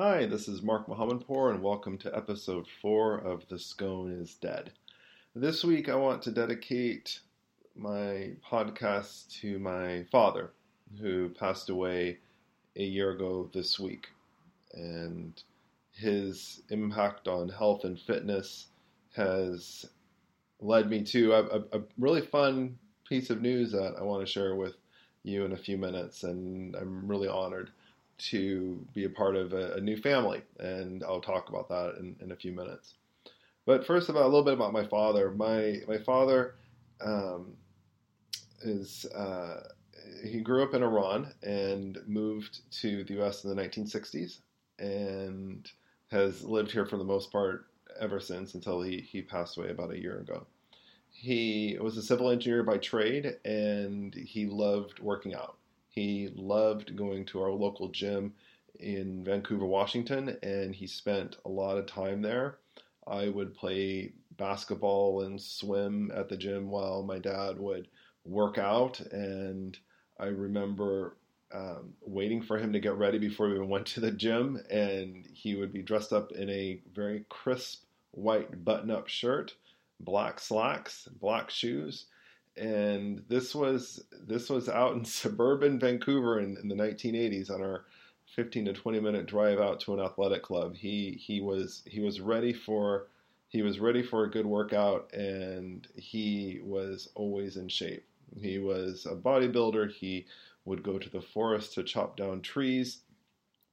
Hi, this is Mark Mohammadpour, and welcome to episode four of The Scone is Dead. This week, I want to dedicate my podcast to my father, who passed away a year ago this week. And his impact on health and fitness has led me to a, a, a really fun piece of news that I want to share with you in a few minutes. And I'm really honored to be a part of a, a new family, and I'll talk about that in, in, a few minutes. But first, about a little bit about my father. My my father um, is uh, he grew up in Iran and moved to the U.S. in the 1960s, and has lived here for the most part ever since until he he passed away about a year ago. He was a civil engineer by trade, and he loved working out. He loved going to our local gym in Vancouver, Washington, and he spent a lot of time there. I would play basketball and swim at the gym while my dad would work out. And I remember um, waiting for him to get ready before we even went to the gym, and he would be dressed up in a very crisp white button up shirt, black slacks, black shoes and this was this was out in suburban Vancouver in, in, the 1980s on our 15 to 20 minute drive out to an athletic club. He he was he was ready for he was ready for a good workout and he was always in shape. He was a bodybuilder. He would go to the forest to chop down trees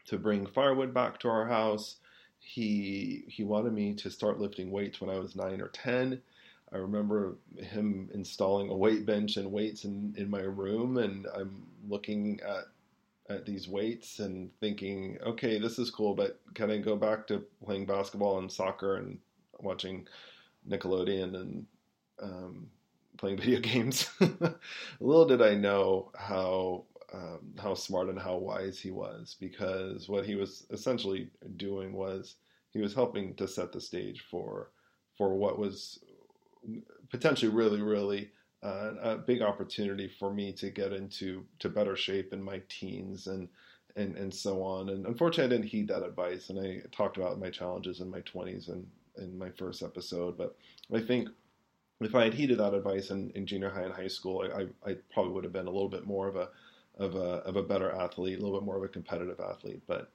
to bring firewood back to our house. He he wanted me to start lifting weights when I was 9 or 10 I remember him installing a weight bench and weights in, in my room, and I'm looking at at these weights and thinking, okay, this is cool, but can I go back to playing basketball and soccer and watching Nickelodeon and um, playing video games? Little did I know how um, how smart and how wise he was, because what he was essentially doing was he was helping to set the stage for for what was potentially really, really uh, a big opportunity for me to get into to better shape in my teens and and and so on. And unfortunately, I didn't heed that advice, and I talked about my challenges in my 20s and in my first episode. But I think if I had heeded that advice in, in junior high and high school, I, I, probably would have been a little bit more of a of a of a better athlete, a little bit more of a competitive athlete. But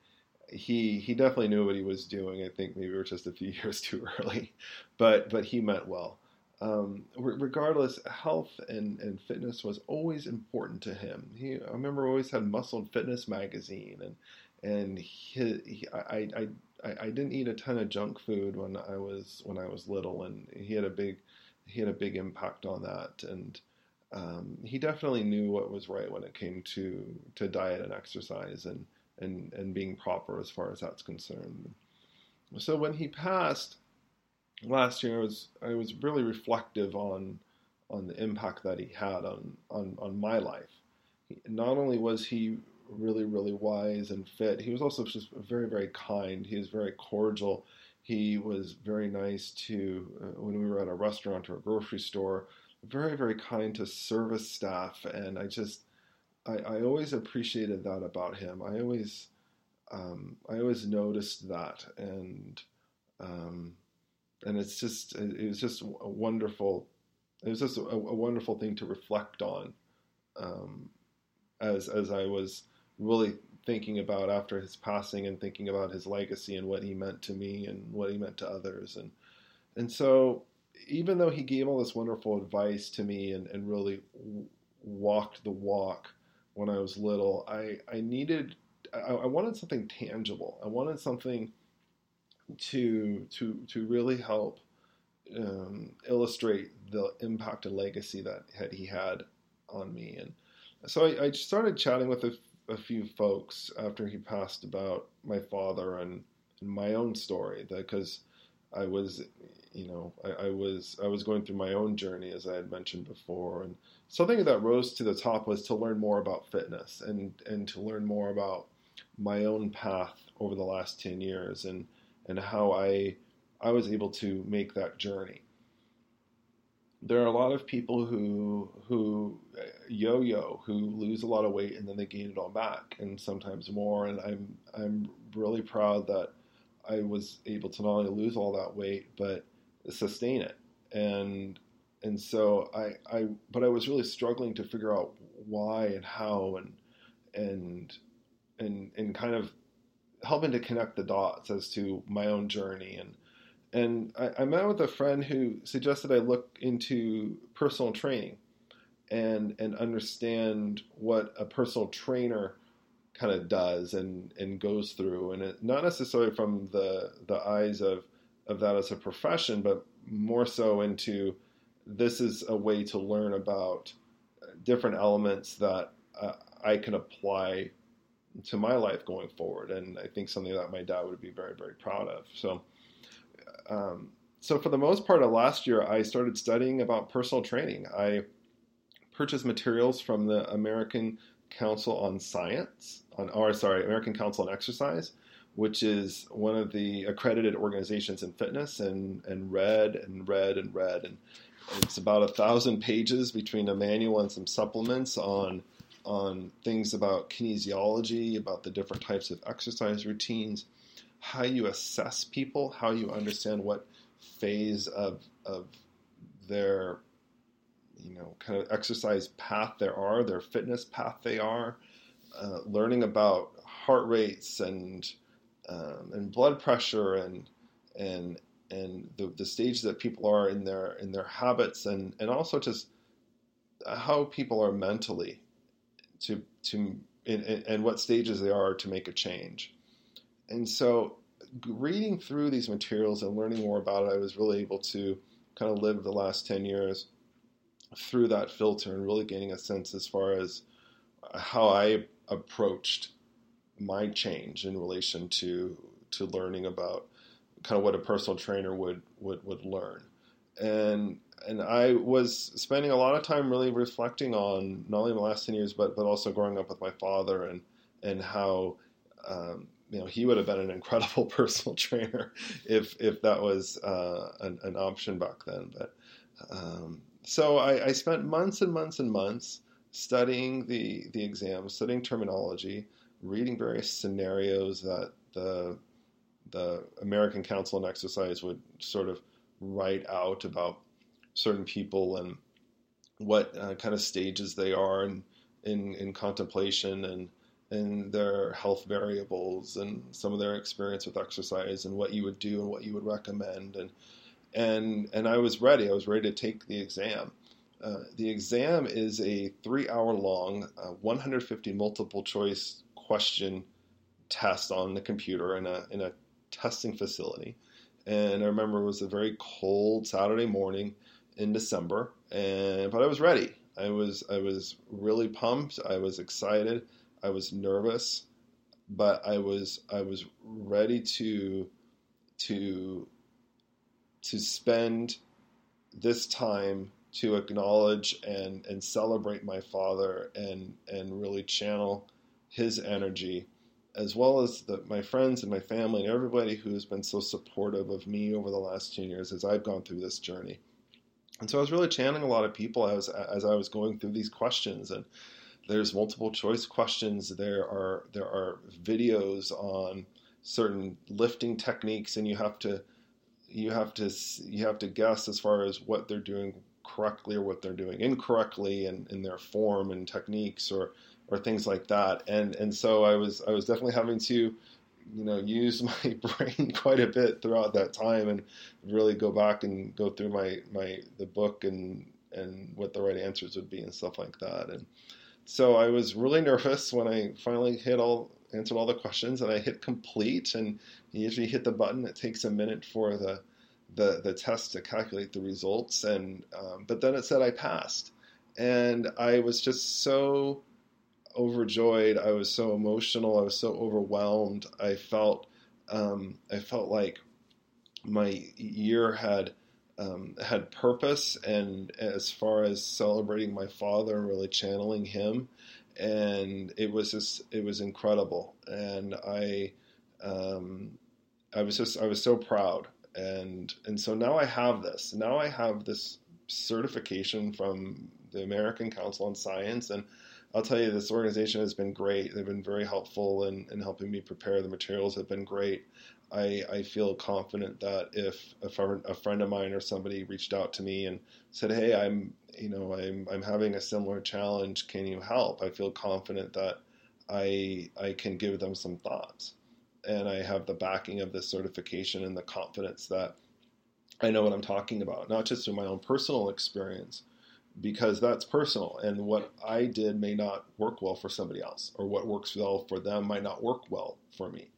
he he definitely knew what he was doing. I think maybe we were just a few years too early, but but he meant well um, regardless, health and, and fitness was always important to him. He, I remember, always had Muscle and Fitness magazine, and and he, he, I, I, I, didn't eat a ton of junk food when I was when I was little, and he had a big he had a big impact on that, and um, he definitely knew what was right when it came to to diet and exercise, and and and being proper as far as that's concerned. So when he passed last year I was I was really reflective on on the impact that he had on on, on my life. Not only was he really really wise and fit, he was also just very very kind. He was very cordial. He was very nice to uh, when we were at a restaurant or a grocery store. Very very kind to service staff, and I just I, I always appreciated that about him. I always um, I always noticed that, and um, and it's just it was just a wonderful it was just a, a wonderful thing to reflect on um, as as I was really thinking about after his passing and thinking about his legacy and what he meant to me and what he meant to others and and so even though he gave all this wonderful advice to me and, and really walked the walk when I was little, I, I needed I, I wanted something tangible. I wanted something to to to really help um, illustrate the impact and legacy that had, he had on me. And so I, I started chatting with a, a, few folks after he passed about my father and, and my own story because I was, you know, I, I, was I was going through my own journey as I had mentioned before, and something that rose to the top was to learn more about fitness and and to learn more about my own path over the last ten years and and how I I was able to make that journey. there are a lot of people who who uh, yo-yo who lose a lot of weight and then they gain it all back and sometimes more and I'm I'm really proud that I was able to not only lose all that weight but sustain it and and so I I but I was really struggling to figure out why and how and and and and kind of helping to connect the dots as to my own journey. And and I, I, met with a friend who suggested I look into personal training and and understand what a personal trainer kind of does and and goes through. And it, not necessarily from the the eyes of of that as a profession but more so into this is a way to learn about different elements that uh, I can apply to my life going forward. And I think something that my dad would be very very proud of. So um, so for the most part of last year, I started studying about personal training. I purchased materials from the American Council on Science, on or sorry, American Council on Exercise, which is one of the accredited organizations in fitness, and and read and read and read, and it's about a thousand pages between a manual and some supplements on on things about kinesiology, about the different types of exercise routines how you assess people, how you understand what phase of of their you know kind of exercise path there are, their fitness path they are, uh, learning about heart rates and um, and blood pressure and and and the, the stage that people are in their in their habits and and also just how people are mentally to to and what stages they are to make a change and so reading through these materials and learning more about it, I was really able to kind of live the last 10 years through that filter and really gaining a sense as far as how I approached my change in relation to to learning about kind of what a personal trainer would would, would learn. And and I was spending a lot of time really reflecting on not only the last 10 years, but, but also growing up with my father and, and how um, you know he would have been an incredible personal trainer if if that was uh, an, an, option back then. But um, so I, I, spent months and months and months studying the the exam, studying terminology, reading various scenarios that the the American Council on Exercise would sort of write out about certain people and what uh, kind of stages they are in, in, in contemplation and and their health variables and some of their experience with exercise and what you would do and what you would recommend and and and I was ready. I was ready to take the exam. Uh, the exam is a three-hour long, uh, 150 multiple choice question test on the computer in a in a testing facility. And I remember it was a very cold Saturday morning in December, and but I was ready. I was I was really pumped. I was excited. I was nervous, but I was I was ready to to to spend this time to acknowledge and and celebrate my father and and really channel his energy as well as the, my friends and my family and everybody who has been so supportive of me over the last 10 years as I've gone through this journey. And so I was really channeling a lot of people as as I was going through these questions and there's multiple choice questions. There are there are videos on certain lifting techniques, and you have to you have to you have to guess as far as what they're doing correctly or what they're doing incorrectly in, in their form and techniques or or things like that. And and so I was I was definitely having to you know use my brain quite a bit throughout that time and really go back and go through my my the book and and what the right answers would be and stuff like that and so I was really nervous when I finally hit all answered all the questions and I hit complete and you usually hit the button. It takes a minute for the the, the test to calculate the results and um, but then it said I passed and I was just so overjoyed. I was so emotional. I was so overwhelmed. I felt um, I felt like my year had um, had purpose and as far as celebrating my father and really channeling him and it was just it was incredible and i um, i was just i was so proud and and so now i have this now i have this certification from the American Council on Science. And I'll tell you, this organization has been great. They've been very helpful in, in helping me prepare. The materials have been great. I, I feel confident that if a friend, a friend of mine or somebody reached out to me and said, "Hey, I'm you know I'm I'm having a similar challenge. Can you help?" I feel confident that I I can give them some thoughts, and I have the backing of this certification and the confidence that I know what I'm talking about, not just through my own personal experience, because that's personal, and what I did may not work well for somebody else, or what works well for them might not work well for me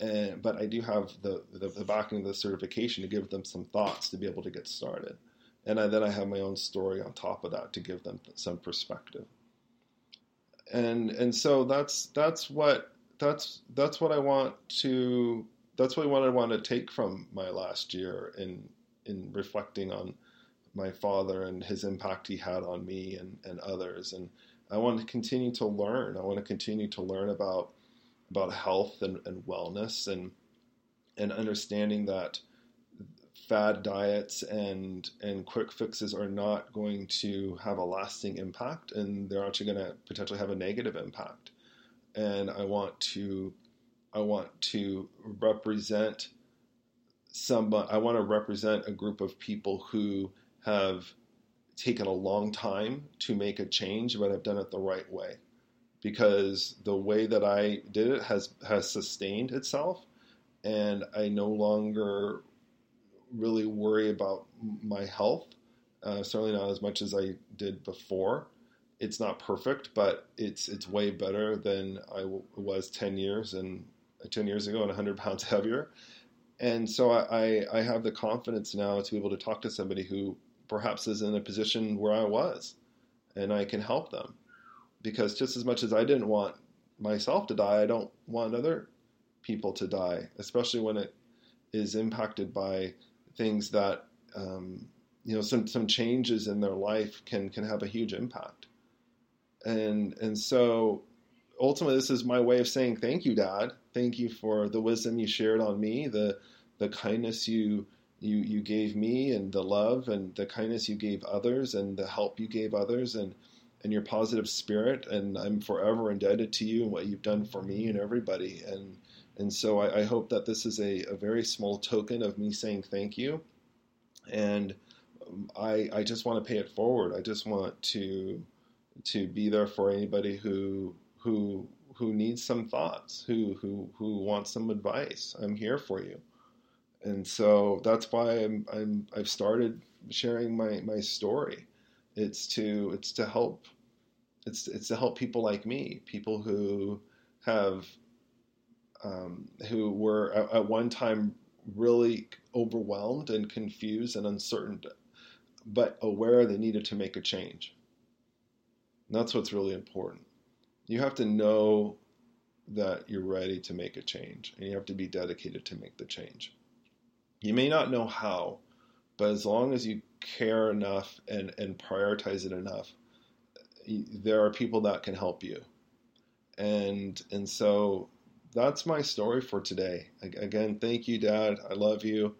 and, but I do have the, the, the backing of the certification to give them some thoughts to be able to get started, and I, then I have my own story on top of that to give them some perspective. And and so that's that's what that's that's what I want to that's what I want to take from my last year in in reflecting on my father and his impact he had on me and, and others. And I want to continue to learn. I want to continue to learn about about health and, and wellness and and understanding that fad diets and and quick fixes are not going to have a lasting impact and they're actually going to potentially have a negative impact and i want to i want to represent some i want to represent a group of people who have taken a long time to make a change but I've done it the right way because the way that I did it has has sustained itself, and I no longer really worry about my health. Uh, certainly not as much as I did before. It's not perfect, but it's it's way better than I w- was ten years and uh, ten years ago and hundred pounds heavier. And so I, I have the confidence now to be able to talk to somebody who perhaps is in a position where I was, and I can help them because just as much as I didn't want myself to die, I don't want other people to die, especially when it is impacted by things that um, you know some some changes in their life can can have a huge impact. And and so ultimately, this is my way of saying thank you, Dad. Thank you for the wisdom you shared on me, the the kindness you you you gave me, and the love and the kindness you gave others, and the help you gave others, and and your positive spirit. And I'm forever indebted to you and what you've done for me and everybody. And and so I, I hope that this is a, a, very small token of me saying thank you. And um, I I just want to pay it forward. I just want to to be there for anybody who who who needs some thoughts, who who who wants some advice. I'm here for you. And so that's why I'm, I'm I've started sharing my, my story it's to it's to help it's it's to help people like me, people who have um, who were at, at, one time really overwhelmed and confused and uncertain, but aware they needed to make a change. And that's what's really important. You have to know that you're ready to make a change, and you have to be dedicated to make the change. You may not know how, but as long as you care enough and, and prioritize it enough, there are people that can help you. And and so that's my story for today. Again, thank you, Dad. I love you.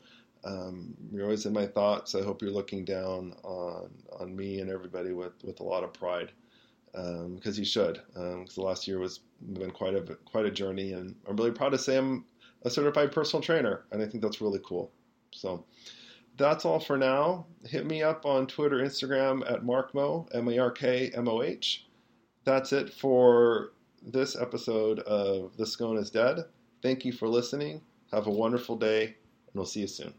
Um, you're always in my thoughts. I hope you're looking down on on me and everybody with, with a lot of pride, because um, you should. Because um, the last year was been quite a quite a journey, and I'm really proud to say I'm a certified personal trainer, and I think that's really cool. So that's all for now. Hit me up on Twitter, Instagram at MarkMoh, M A R K M O H. That's it for this episode of The Scone is Dead. Thank you for listening. Have a wonderful day, and we'll see you soon.